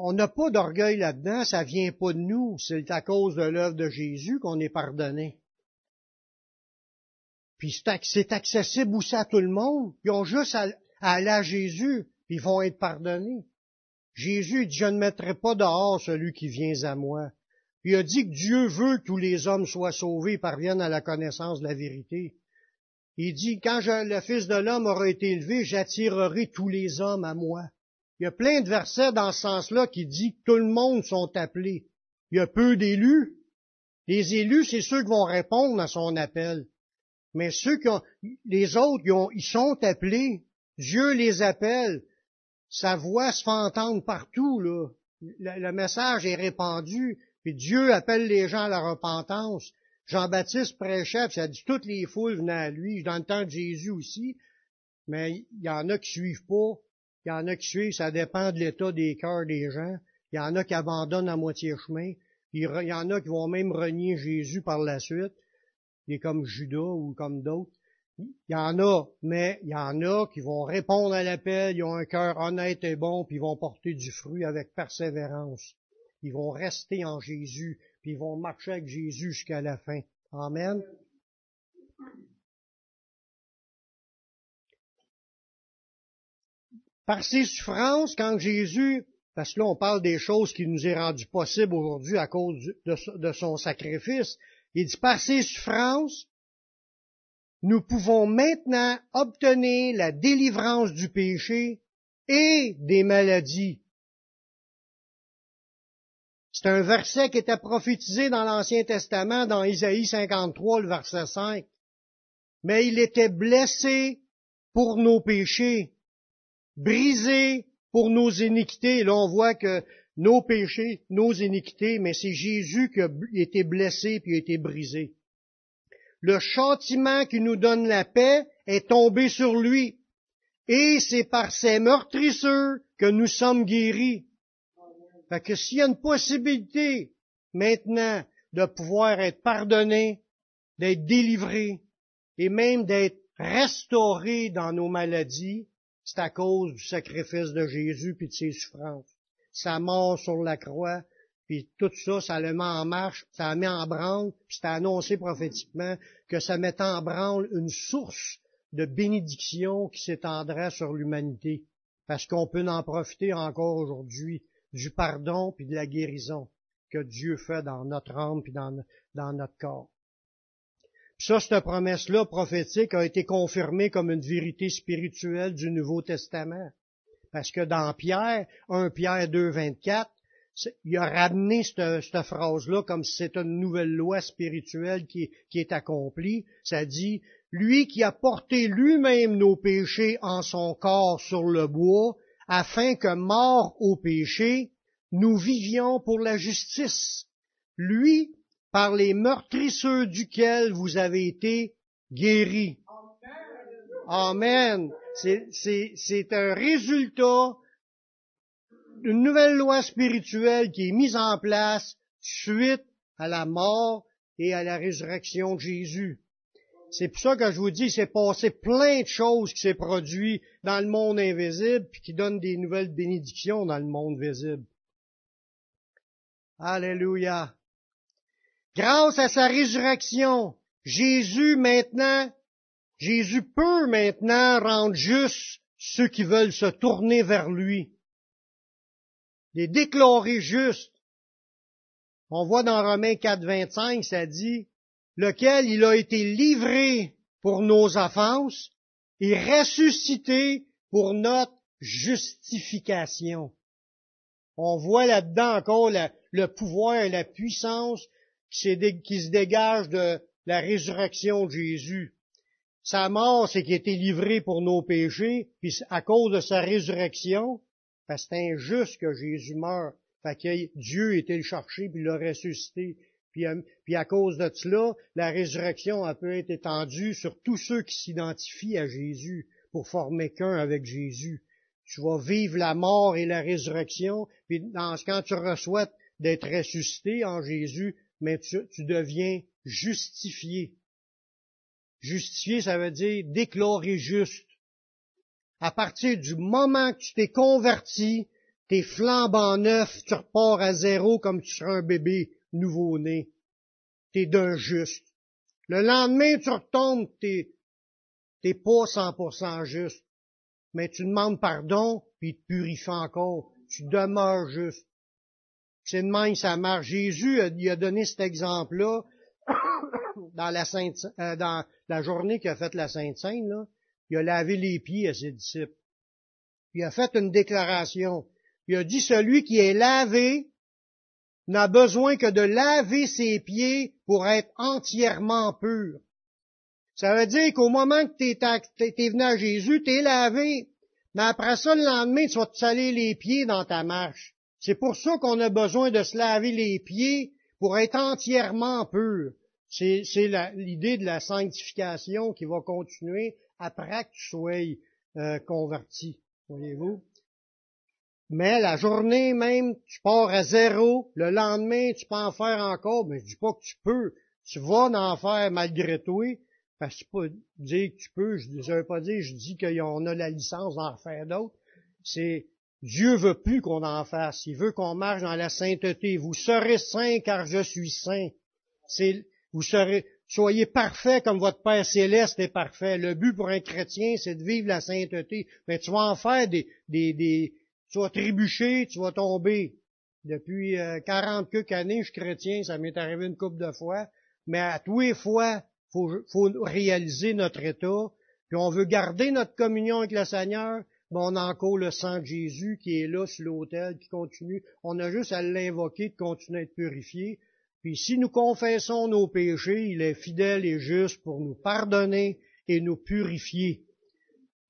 on n'a pas d'orgueil là-dedans, ça vient pas de nous, c'est à cause de l'œuvre de Jésus qu'on est pardonné. Puis c'est accessible aussi à tout le monde. Ils ont juste à, aller à Jésus, puis ils vont être pardonnés. Jésus dit, je ne mettrai pas dehors celui qui vient à moi. il a dit que Dieu veut que tous les hommes soient sauvés et parviennent à la connaissance de la vérité. Il dit, quand le Fils de l'homme aura été élevé, j'attirerai tous les hommes à moi. Il y a plein de versets dans ce sens-là qui dit que tout le monde sont appelés. Il y a peu d'élus. Les élus, c'est ceux qui vont répondre à son appel. Mais ceux qui ont, les autres, ils, sont appelés. Dieu les appelle. Sa voix se fait entendre partout, là. Le, message est répandu. Puis Dieu appelle les gens à la repentance. Jean-Baptiste prêchait, ça dit toutes les foules venaient à lui, dans le temps de Jésus aussi. Mais il y en a qui suivent pas. Il y en a qui suivent, ça dépend de l'état des cœurs des gens. Il y en a qui abandonnent à moitié chemin. Il y en a qui vont même renier Jésus par la suite. Il est comme Judas ou comme d'autres. Il y en a, mais il y en a qui vont répondre à l'appel, ils ont un cœur honnête et bon, puis ils vont porter du fruit avec persévérance. Ils vont rester en Jésus, puis ils vont marcher avec Jésus jusqu'à la fin. Amen. Par ses souffrances, quand Jésus, parce que là on parle des choses qui nous est rendu possible aujourd'hui à cause de, son sacrifice, il dit par ses souffrances, nous pouvons maintenant obtenir la délivrance du péché et des maladies. C'est un verset qui était prophétisé dans l'Ancien Testament, dans Isaïe 53, le verset 5. Mais il était blessé pour nos péchés, brisé pour nos iniquités. là, on voit que nos péchés, nos iniquités, mais c'est Jésus qui a été blessé puis a été brisé. Le châtiment qui nous donne la paix est tombé sur lui. Et c'est par ces meurtrisseurs que nous sommes guéris. Fait que s'il y a une possibilité maintenant de pouvoir être pardonné, d'être délivré et même d'être restauré dans nos maladies, c'est à cause du sacrifice de Jésus puis de ses souffrances. Sa mort sur la croix, puis tout ça, ça le met en marche, ça le met en branle, puis c'est annoncé prophétiquement que ça met en branle une source de bénédiction qui s'étendra sur l'humanité, parce qu'on peut en profiter encore aujourd'hui du pardon puis de la guérison que Dieu fait dans notre âme puis dans, dans notre corps. Ça, cette promesse-là prophétique a été confirmée comme une vérité spirituelle du Nouveau Testament. Parce que dans Pierre, 1 Pierre 2, 24, il a ramené cette, cette phrase-là comme si c'était une nouvelle loi spirituelle qui, qui est accomplie. Ça dit, lui qui a porté lui-même nos péchés en son corps sur le bois, afin que, mort au péché, nous vivions pour la justice. Lui, par les meurtrisseurs duquel vous avez été guéris. Amen. C'est un résultat d'une nouvelle loi spirituelle qui est mise en place suite à la mort et à la résurrection de Jésus. C'est pour ça que je vous dis, c'est passé plein de choses qui s'est produit dans le monde invisible, puis qui donnent des nouvelles bénédictions dans le monde visible. Alléluia. Grâce à sa résurrection, Jésus maintenant, Jésus peut maintenant rendre juste ceux qui veulent se tourner vers lui. Les déclarer justes. On voit dans Romains 4, 25, ça dit, lequel il a été livré pour nos offenses et ressuscité pour notre justification. On voit là-dedans encore le pouvoir et la puissance qui, se dégage de la résurrection de Jésus. Sa mort, c'est qu'il a été livré pour nos péchés, puis à cause de sa résurrection, parce que c'est injuste que Jésus meure. Fait que Dieu était le chercher, puis l'a ressuscité. Euh, puis, à cause de cela, la résurrection a pu être étendue sur tous ceux qui s'identifient à Jésus pour former qu'un avec Jésus. Tu vas vivre la mort et la résurrection, puis dans, quand tu reçois d'être ressuscité en Jésus, mais tu, tu deviens justifié. Justifié, ça veut dire déclaré juste. À partir du moment que tu t'es converti, t'es flambant neuf, tu repars à zéro comme tu seras un bébé nouveau-né. T'es d'un juste. Le lendemain, tu retombes, t'es, t'es pas 100% juste. Mais tu demandes pardon, puis il te purifie encore. Tu demeures juste. C'est de même ça marche. Jésus a, il a donné cet exemple-là dans la Sainte, euh, dans la journée qu'il a fait la Sainte Seine. Il a lavé les pieds à ses disciples. Il a fait une déclaration. Il a dit, celui qui est lavé n'a besoin que de laver ses pieds pour être entièrement pur. Ça veut dire qu'au moment que tu es, venu à Jésus, tu es lavé. Mais après ça, le lendemain, tu vas te saler les pieds dans ta marche. C'est pour ça qu'on a besoin de se laver les pieds pour être entièrement pur. C'est l'idée de la sanctification qui va continuer après que tu sois euh, converti. Voyez-vous? Mais la journée même, tu pars à zéro. Le lendemain, tu peux en faire encore. Mais je dis pas que tu peux. Tu vas en faire malgré toi. Parce que peux dire que tu peux. Je ne veux pas dire, je dis qu'on a la licence d'en faire d'autres. C'est Dieu veut plus qu'on en fasse. Il veut qu'on marche dans la sainteté. Vous serez saints car je suis saint. Vous serez, soyez parfaits comme votre Père céleste est parfait. Le but pour un chrétien, c'est de vivre la sainteté. Mais tu vas en faire des, des, des, tu vas trébucher, tu vas tomber. Depuis euh, 40 quelques années, je suis chrétien, ça m'est arrivé une couple de fois, mais à tous les fois, faut, faut réaliser notre état, puis on veut garder notre communion avec le Seigneur, on encore le sang de Jésus qui est là sur l'autel, qui continue. On a juste à l'invoquer de continuer à être purifié. Puis si nous confessons nos péchés, il est fidèle et juste pour nous pardonner et nous purifier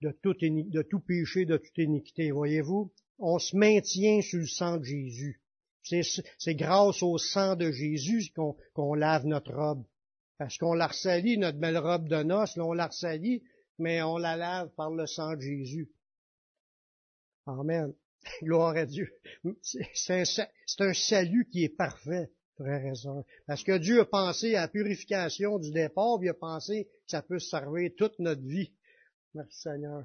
de tout, péché, de toute iniquité. Voyez-vous? on se maintient sur le sang de Jésus. C'est grâce au sang de Jésus qu'on lave notre robe. Parce qu'on l'a ressali, notre belle robe de noces, là, on l'a ressali, mais on la lave par le sang de Jésus. Amen. Gloire à Dieu. C'est un, salut qui est parfait, frère et sœurs. Parce que Dieu a pensé à la purification du départ, puis il a pensé que ça peut servir toute notre vie. Merci Seigneur.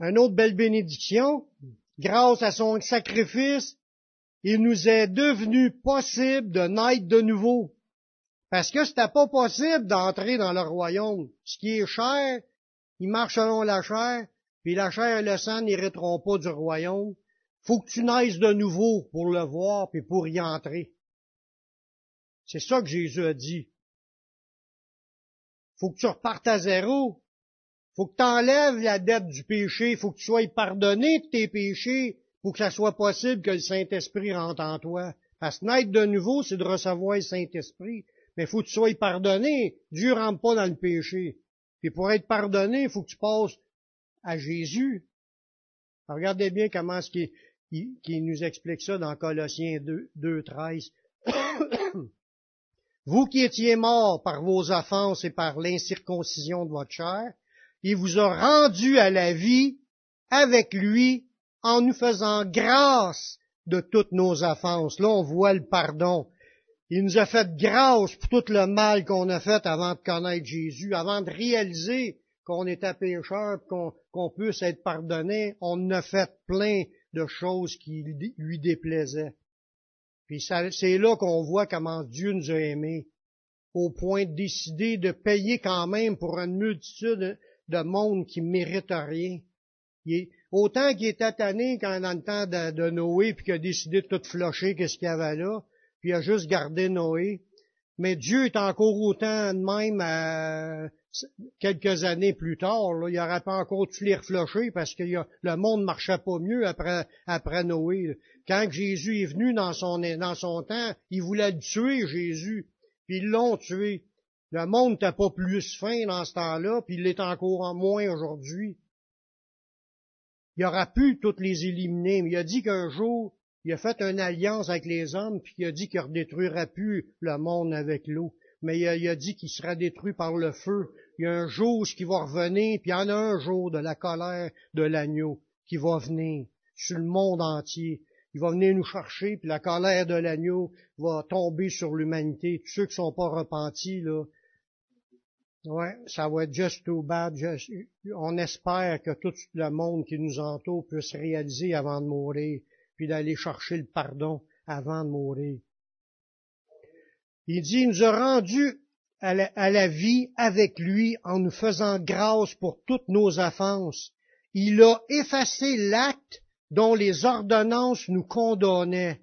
Une autre belle bénédiction. Grâce à son sacrifice, il nous est devenu possible de naître de nouveau. Parce que c'était pas possible d'entrer dans le royaume. Ce qui est cher, il marche selon la chair, puis la chair et le sang n'hériteront pas du royaume. Faut que tu naisses de nouveau pour le voir, puis pour y entrer. C'est ça que Jésus a dit. Faut que tu repartes à zéro. Faut que tu enlèves la dette du péché. Faut que tu sois pardonné de tes péchés pour que ça soit possible que le Saint-Esprit rentre en toi. Parce que naître de nouveau, c'est de recevoir le Saint-Esprit. Mais faut que tu sois pardonné. Dieu rentre pas dans le péché. Puis pour être pardonné, il faut que tu passes à Jésus. regardez bien comment est-ce qu'il nous explique ça dans Colossiens 2, 2 13. vous qui étiez morts par vos offenses et par l'incirconcision de votre chair, il vous a rendu à la vie avec lui en nous faisant grâce de toutes nos offenses. Là, on voit le pardon. Il nous a fait grâce pour tout le mal qu'on a fait avant de connaître Jésus, avant de réaliser qu'on était pécheur, qu'on puisse être pardonné. On a fait plein de choses qui lui déplaisaient. Puis c'est là qu'on voit comment Dieu nous a aimés, au point de décider de payer quand même pour une multitude de monde qui mérite rien. autant qu'il était tanné quand dans le temps de, Noé, puis qu'il a décidé de tout flusher qu'est-ce qu'il y avait là, puis il a juste gardé Noé. Mais Dieu est encore autant de même à quelques années plus tard. Là, il n'aurait pas encore tout les reflocher parce que le monde marchait pas mieux après, après Noé. Quand Jésus est venu dans son, dans son temps, il voulait tuer Jésus, puis ils l'ont tué. Le monde n'était pas plus fin dans ce temps-là, puis il l'est encore en moins aujourd'hui. Il aura pu toutes les éliminer, mais il a dit qu'un jour, il a fait une alliance avec les hommes, puis il a dit qu'il ne redétruira plus le monde avec l'eau. Mais il a, dit qu'il sera détruit par le feu. Il y a un jour qui va revenir, puis il y en a un jour de la colère de l'agneau qui va venir sur le monde entier. Il va venir nous chercher, puis la colère de l'agneau va tomber sur l'humanité. Tous ceux qui sont pas repentis, là, Ouais, ça va être just too bad. on espère que tout le monde qui nous entoure puisse réaliser avant de mourir, d'aller chercher le pardon avant de mourir. Il dit, il nous a rendus à la, à la vie avec lui en nous faisant grâce pour toutes nos offenses. Il a effacé l'acte dont les ordonnances nous condamnaient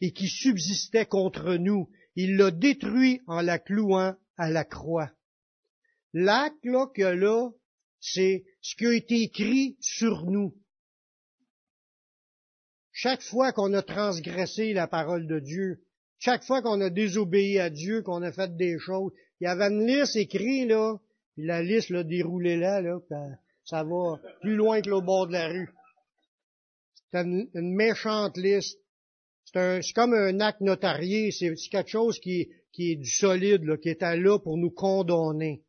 et qui subsistait contre nous. Il l'a détruit en la clouant à la croix. L'acte là que là, c'est ce qui a été écrit sur nous. Chaque fois qu'on a transgressé la parole de Dieu, chaque fois qu'on a désobéi à Dieu, qu'on a fait des choses, il y avait une liste écrite, là, puis la liste, là, déroulée là, ça va plus loin que le bord de la rue. C'est une, méchante liste. C'est comme un acte notarié, c'est quelque chose qui, est du solide, qui était là pour nous condamner.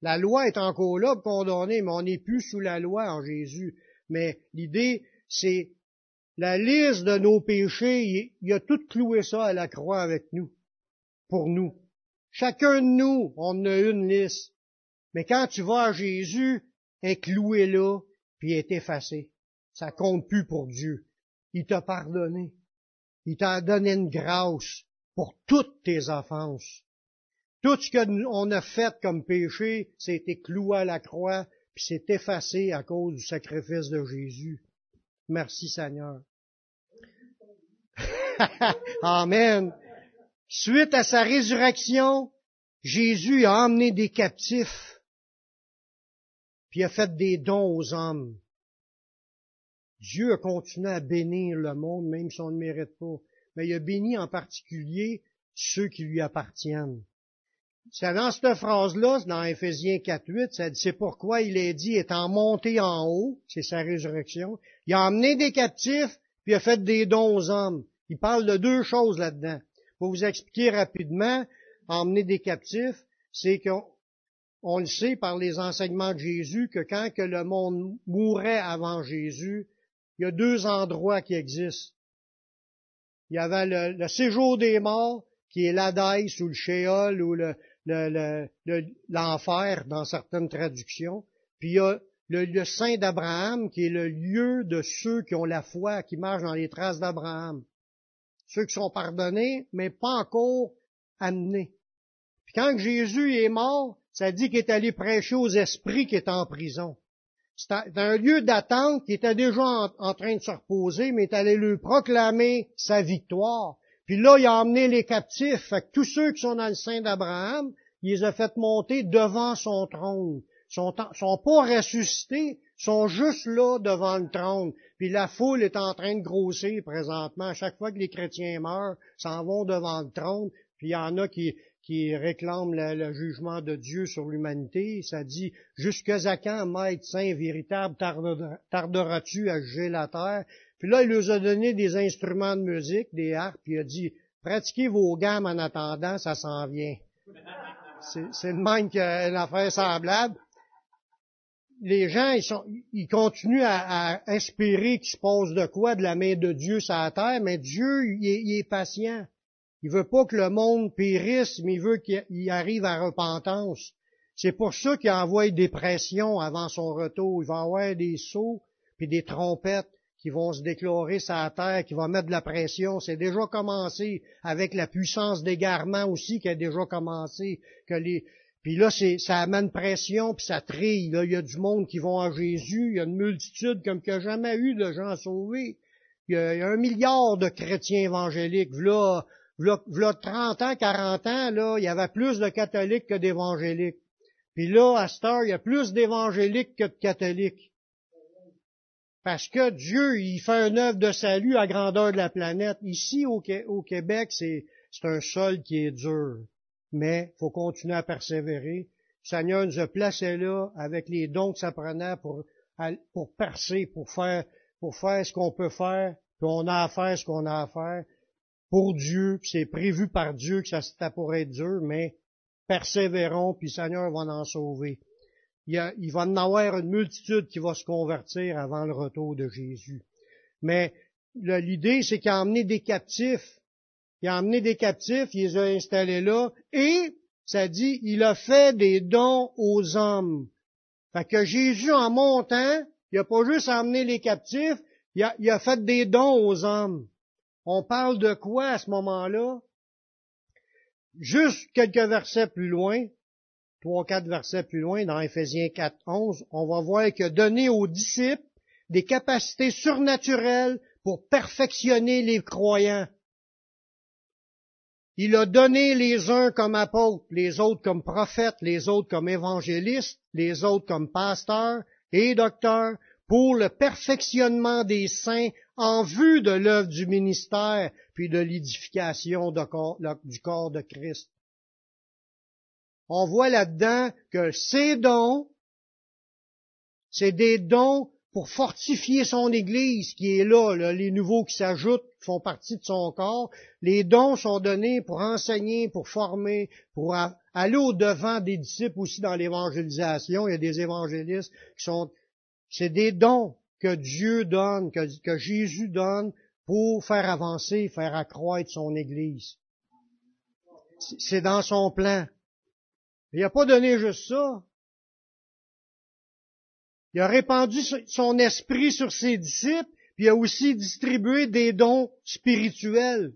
La loi est encore là pour condamner, mais on n'est plus sous la loi en Jésus. Mais l'idée, c'est la liste de nos péchés, il, a tout cloué ça à la croix avec nous, pour nous. Chacun de nous, on a une liste. Mais quand tu vas à Jésus, est cloué là, puis est effacé. Ça compte plus pour Dieu. Il t'a pardonné. Il t'a donné une grâce pour toutes tes offenses. Tout ce qu'on a fait comme péché, été cloué à la croix, puis c'est effacé à cause du sacrifice de Jésus. Merci Seigneur. Amen. Suite à sa résurrection, Jésus a emmené des captifs, puis a fait des dons aux hommes. Dieu a continué à bénir le monde, même si on ne mérite pas. Mais il a béni en particulier ceux qui lui appartiennent. C'est dans cette phrase-là, dans Ephésiens 4.8, ça c'est pourquoi il est dit, étant monté en haut, c'est sa résurrection, il a emmené des captifs, puis il a fait des dons aux hommes. Il parle de deux choses là-dedans. Pour vous expliquer rapidement, emmener des captifs, c'est que on le sait par les enseignements de Jésus que quand que le monde mourait avant Jésus, il y a deux endroits qui existent. Il y avait le, séjour des morts, qui est l'Adaïs ou le Sheol ou l'enfer dans certaines traductions. Puis il y a le, le sein d'Abraham, qui est le lieu de ceux qui ont la foi, qui marchent dans les traces d'Abraham. Ceux qui sont pardonnés, mais pas encore amenés. Puis quand Jésus est mort, ça dit qu'il est allé prêcher aux esprits qui étaient en prison. C'est un lieu d'attente qui était déjà en, train de se reposer, mais il est allé lui proclamer sa victoire. Puis là, il a emmené les captifs. Fait que tous ceux qui sont dans le sein d'Abraham, il les a fait monter devant son trône sont, sont pas ressuscités, sont juste là devant le trône. Puis la foule est en train de grossir présentement. À chaque fois que les chrétiens meurent, s'en vont devant le trône. Puis il y en a qui, qui réclament le, jugement de Dieu sur l'humanité. Ça dit, jusqu'à quand, maître saint véritable, tarderas-tu à juger la terre? Puis là, il leur a donné des instruments de musique, des harpes, puis il a dit, pratiquez vos gammes en attendant, ça s'en vient. C'est le même qu'une affaire semblable les gens, ils, sont, ils continuent à, espérer qu'il se passe de quoi de la main de Dieu sur la terre, mais Dieu, il est, patient. Il veut pas que le monde périsse, mais il veut qu'il arrive à repentance. C'est pour ça qu'il envoie des pressions avant son retour. Il va avoir des sauts puis des trompettes qui vont se déclarer la terre, qui vont mettre de la pression. C'est déjà commencé avec la puissance d'égarement aussi qui a déjà commencé, puis là, ça amène pression, puis ça trille. Là, il y a du monde qui vont à Jésus. Il y a une multitude comme qu'il n'y a jamais eu de gens sauvés. Il y, a, un milliard de chrétiens évangéliques. Là, là, 30 ans, 40 ans, là, il y avait plus de catholiques que d'évangéliques. Puis là, à cette heure, il y a plus d'évangéliques que de catholiques. Parce que Dieu, il fait un œuvre de salut à grandeur de la planète. Ici, au, Québec, c'est un sol qui est dur mais il faut continuer à persévérer. Seigneur nous a placés là avec les dons que ça prenait pour, pour percer, pour faire, pour faire ce qu'on peut faire, puis on a à faire ce qu'on a à faire pour Dieu, puis c'est prévu par Dieu que ça, pourrait être dur, mais persévérons, puis Seigneur va en sauver. Il, y va en avoir une multitude qui va se convertir avant le retour de Jésus. Mais l'idée, c'est qu'il a emmené des captifs il a emmené des captifs, il les a installés là, et, ça dit, il a fait des dons aux hommes. Fait que Jésus, en montant, il a pas juste emmené les captifs, il a fait des dons aux hommes. On parle de quoi à ce moment-là? Juste quelques versets plus loin, trois, quatre versets plus loin, dans Ephésiens 4, 11, on va voir qu'il a donné aux disciples des capacités surnaturelles pour perfectionner les croyants. Il a donné les uns comme apôtres, les autres comme prophètes, les autres comme évangélistes, les autres comme pasteurs et docteurs, pour le perfectionnement des saints en vue de l'œuvre du ministère, puis de l'édification du corps de Christ. On voit là-dedans que ces dons, c'est des dons pour fortifier son Église qui est là, les nouveaux qui s'ajoutent, qui font partie de son corps. Les dons sont donnés pour enseigner, pour former, pour aller au-devant des disciples aussi dans l'évangélisation. Il y a des évangélistes qui sont... C'est des dons que Dieu donne, que, que Jésus donne pour faire avancer, faire accroître son Église. C'est dans son plan. Il n'a pas donné juste ça. Il a répandu son esprit sur ses disciples, puis il a aussi distribué des dons spirituels.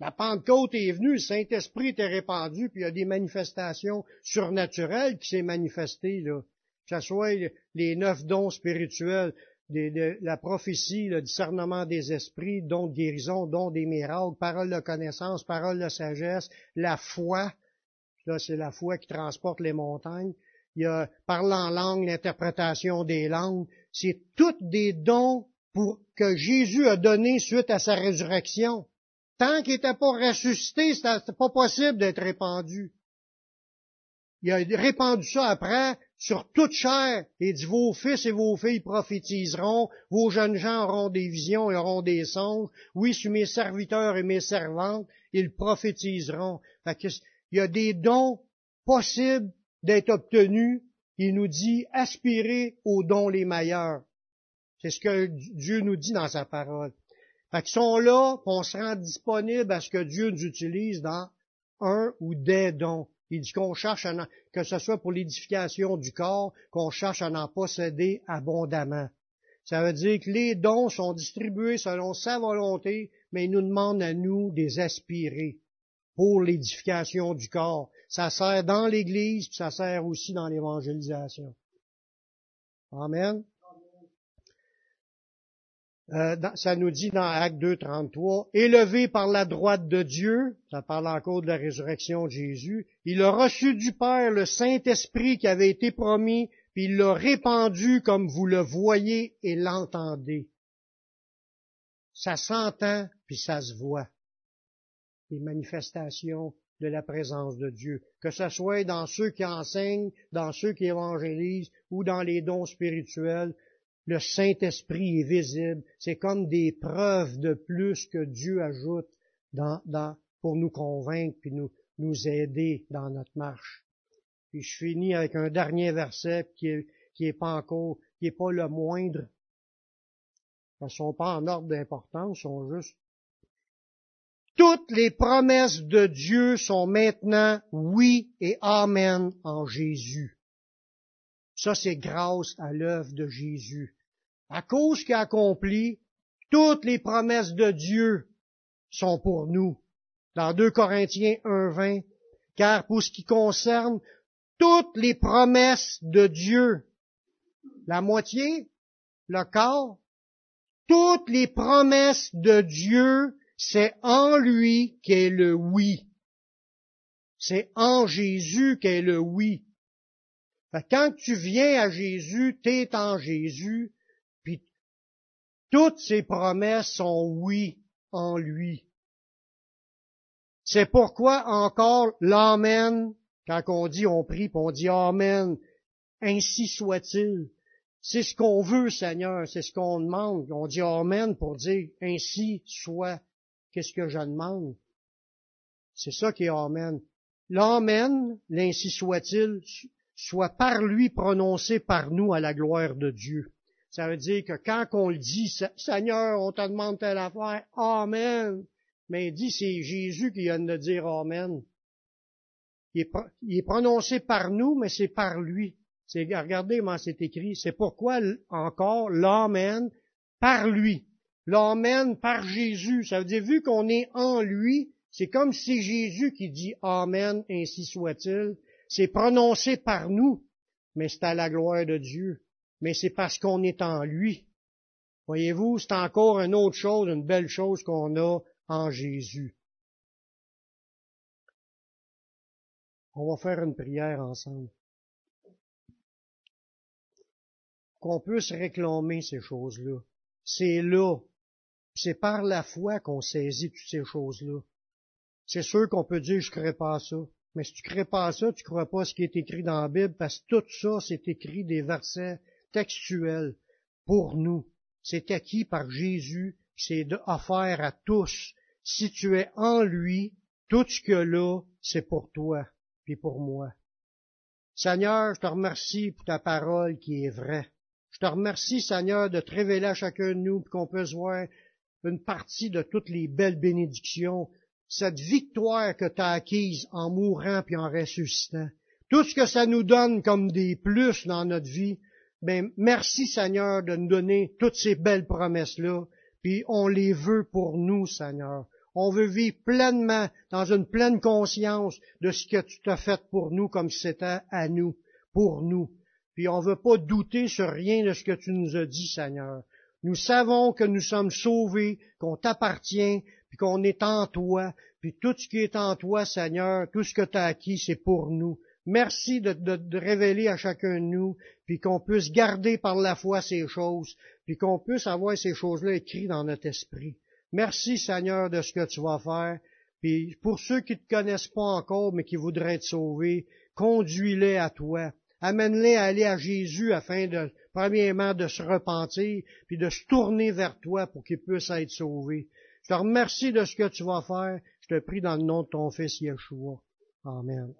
La Pentecôte est venue, le Saint-Esprit était répandu, puis il y a des manifestations surnaturelles qui s'est manifestées, là. Que ce soit les neuf dons spirituels, la prophétie, le discernement des esprits, dons de guérison, dons des miracles, parole de connaissance, parole de sagesse, la foi. Là, c'est la foi qui transporte les montagnes il y a parler en langue, l'interprétation des langues. C'est toutes des dons pour, que Jésus a donnés suite à sa résurrection. Tant qu'il n'était pas ressuscité, c'était pas possible d'être répandu. Il a répandu ça après sur toute chair. Il dit, vos fils et vos filles prophétiseront, vos jeunes gens auront des visions et auront des songes. Oui, sur mes serviteurs et mes servantes, ils prophétiseront. Il y a des dons possibles d'être obtenus, il nous dit aspirez aux dons les meilleurs. C'est ce que Dieu nous dit dans sa parole. Fait qu'ils sont là, on se rend disponible à ce que Dieu nous utilise dans un ou des dons. Il dit qu'on cherche à que ce soit pour l'édification du corps, qu'on cherche à en posséder abondamment. Ça veut dire que les dons sont distribués selon sa volonté, mais il nous demande à nous des aspirer pour l'édification du corps. Ça sert dans l'Église, puis ça sert aussi dans l'évangélisation. Amen. Euh, ça nous dit dans Acte 2, 33, élevé par la droite de Dieu, ça parle encore de la résurrection de Jésus, il a reçu du Père le Saint-Esprit qui avait été promis, puis il l'a répandu comme vous le voyez et l'entendez. Ça s'entend, puis ça se voit. Les manifestations de la présence de Dieu, que ce soit dans ceux qui enseignent, dans ceux qui évangélisent ou dans les dons spirituels, le Saint-Esprit est visible. C'est comme des preuves de plus que Dieu ajoute pour nous convaincre puis nous, nous aider dans notre marche. Puis je finis avec un dernier verset qui est, qui est pas encore, qui est pas le moindre. Ils sont pas en ordre d'importance, sont juste. Toutes les promesses de Dieu sont maintenant oui et amen en Jésus. Ça, c'est grâce à l'œuvre de Jésus. À cause qu'il a accompli, toutes les promesses de Dieu sont pour nous. Dans 2 Corinthiens 1.20, car pour ce qui concerne toutes les promesses de Dieu, la moitié, le quart, toutes les promesses de Dieu, c'est en lui qu'est le oui. C'est en Jésus qu'est le oui quand tu viens à Jésus, tu es en Jésus, puis toutes ses promesses sont oui en lui. C'est pourquoi encore l'Amen, quand on dit on prie, puis on dit Amen, ainsi soit-il. C'est ce qu'on veut, Seigneur, c'est ce qu'on demande. On dit Amen pour dire ainsi soit. Qu'est-ce que je demande? C'est ça qui est Amen. L'Amen, l'ainsi soit-il, soit par lui prononcé par nous à la gloire de Dieu. Ça veut dire que quand on le dit, Seigneur, on te demande telle affaire, Amen. Mais il dit, c'est Jésus qui vient de dire Amen. Il est, prononcé par nous, mais c'est par lui. C'est, regardez comment c'est écrit. C'est pourquoi encore l'Amen par lui. L'Amen par Jésus. Ça veut dire, vu qu'on est en lui, c'est comme si Jésus qui dit Amen, ainsi soit-il. C'est prononcé par nous, mais c'est à la gloire de Dieu. Mais c'est parce qu'on est en lui. Voyez-vous, c'est encore une autre chose, une belle chose qu'on a en Jésus. On va faire une prière ensemble. Qu'on puisse réclamer ces choses-là. C'est là. C'est par la foi qu'on saisit toutes ces choses-là. C'est sûr qu'on peut dire, je ne crée pas ça. Mais si tu ne crées pas ça, tu ne crois pas ce qui est écrit dans la Bible, parce que tout ça, c'est écrit des versets textuels pour nous. C'est acquis par Jésus, c'est offert à tous. Si tu es en lui, tout ce que là, c'est pour toi, puis pour moi. Seigneur, je te remercie pour ta parole qui est vraie. Je te remercie, Seigneur, de te révéler à chacun de nous, qu'on puisse voir une partie de toutes les belles bénédictions cette victoire que tu as acquise en mourant puis en ressuscitant. Tout ce que ça nous donne comme des plus dans notre vie, ben merci Seigneur de nous donner toutes ces belles promesses-là, puis on les veut pour nous, Seigneur. On veut vivre pleinement, dans une pleine conscience de ce que tu t'as fait pour nous comme c'était à nous, pour nous. Puis on veut pas douter sur rien de ce que tu nous as dit, Seigneur. Nous savons que nous sommes sauvés, qu'on t'appartient, puis qu'on est en toi, puis tout ce qui est en toi, Seigneur, tout ce que tu as acquis, c'est pour nous. Merci de, de, révéler à chacun de nous, puis qu'on puisse garder par la foi ces choses, puis qu'on puisse avoir ces choses-là écrites dans notre esprit. Merci, Seigneur, de ce que tu vas faire. Puis pour ceux qui ne te connaissent pas encore, mais qui voudraient être sauvés, conduis-les à toi. Amène-les à aller à Jésus afin de, premièrement, de se repentir, puis de se tourner vers toi pour qu'ils puissent être sauvés. Je te remercie de ce que tu vas faire. Je te prie dans le nom de ton Fils Yeshua. Amen.